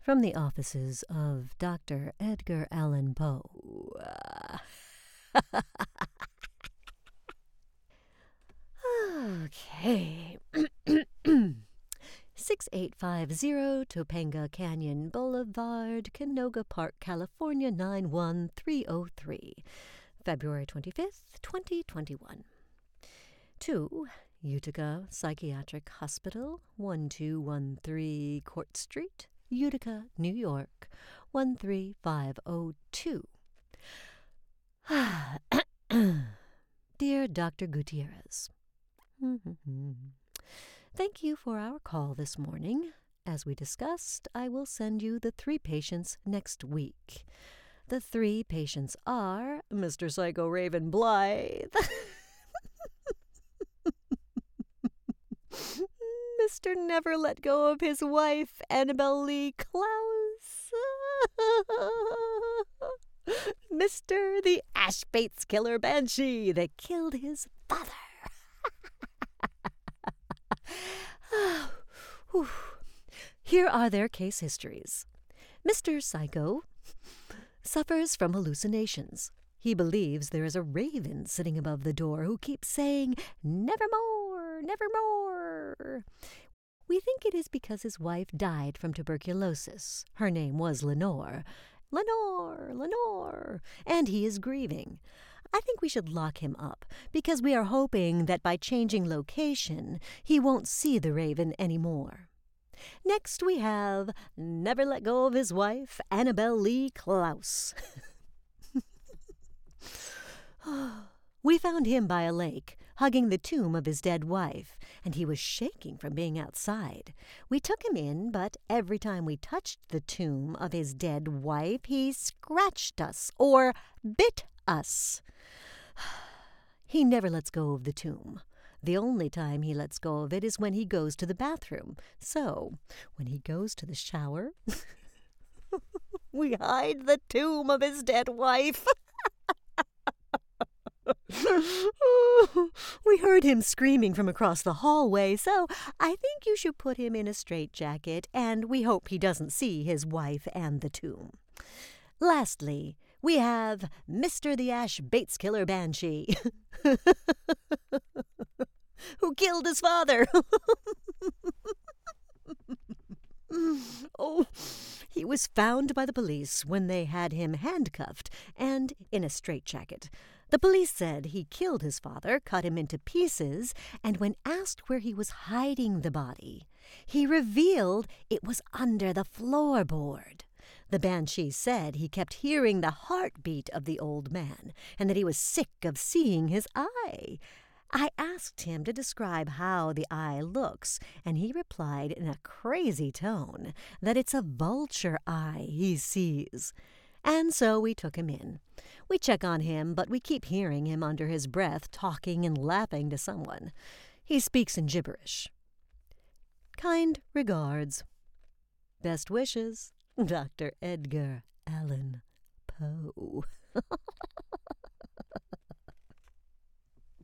From the offices of Dr. Edgar Allan Poe. okay. 6850 Topanga Canyon Boulevard, Canoga Park, California 91303. February 25th, 2021. 2. Utica Psychiatric Hospital, 1213 Court Street, Utica, New York, 13502. Dear Dr. Gutierrez, mm-hmm. Thank you for our call this morning. As we discussed, I will send you the three patients next week. The three patients are Mr. Psycho Raven Blythe, Mr. Never Let Go of His Wife, Annabel Lee Klaus, Mr. the Ash Bates Killer Banshee that killed his father. Here are their case histories. Mr. Psycho suffers from hallucinations. He believes there is a raven sitting above the door who keeps saying, Nevermore, nevermore. We think it is because his wife died from tuberculosis. Her name was Lenore. Lenore, Lenore, and he is grieving. I think we should lock him up because we are hoping that by changing location, he won't see the raven any more. Next, we have Never Let Go of His Wife, Annabel Lee Klaus. we found him by a lake, hugging the tomb of his dead wife, and he was shaking from being outside. We took him in, but every time we touched the tomb of his dead wife, he scratched us or bit us. He never lets go of the tomb. The only time he lets go of it is when he goes to the bathroom. So, when he goes to the shower, we hide the tomb of his dead wife. we heard him screaming from across the hallway, so I think you should put him in a straitjacket, and we hope he doesn't see his wife and the tomb. Lastly, we have Mr. the Ash Bates Killer Banshee, who killed his father. oh, he was found by the police when they had him handcuffed and in a straitjacket. The police said he killed his father, cut him into pieces, and when asked where he was hiding the body, he revealed it was under the floorboard. The banshee said he kept hearing the heartbeat of the old man, and that he was sick of seeing his eye. I asked him to describe how the eye looks, and he replied in a crazy tone that it's a vulture eye he sees. And so we took him in. We check on him, but we keep hearing him under his breath talking and laughing to someone. He speaks in gibberish. Kind regards. Best wishes. Dr. Edgar Allan Poe.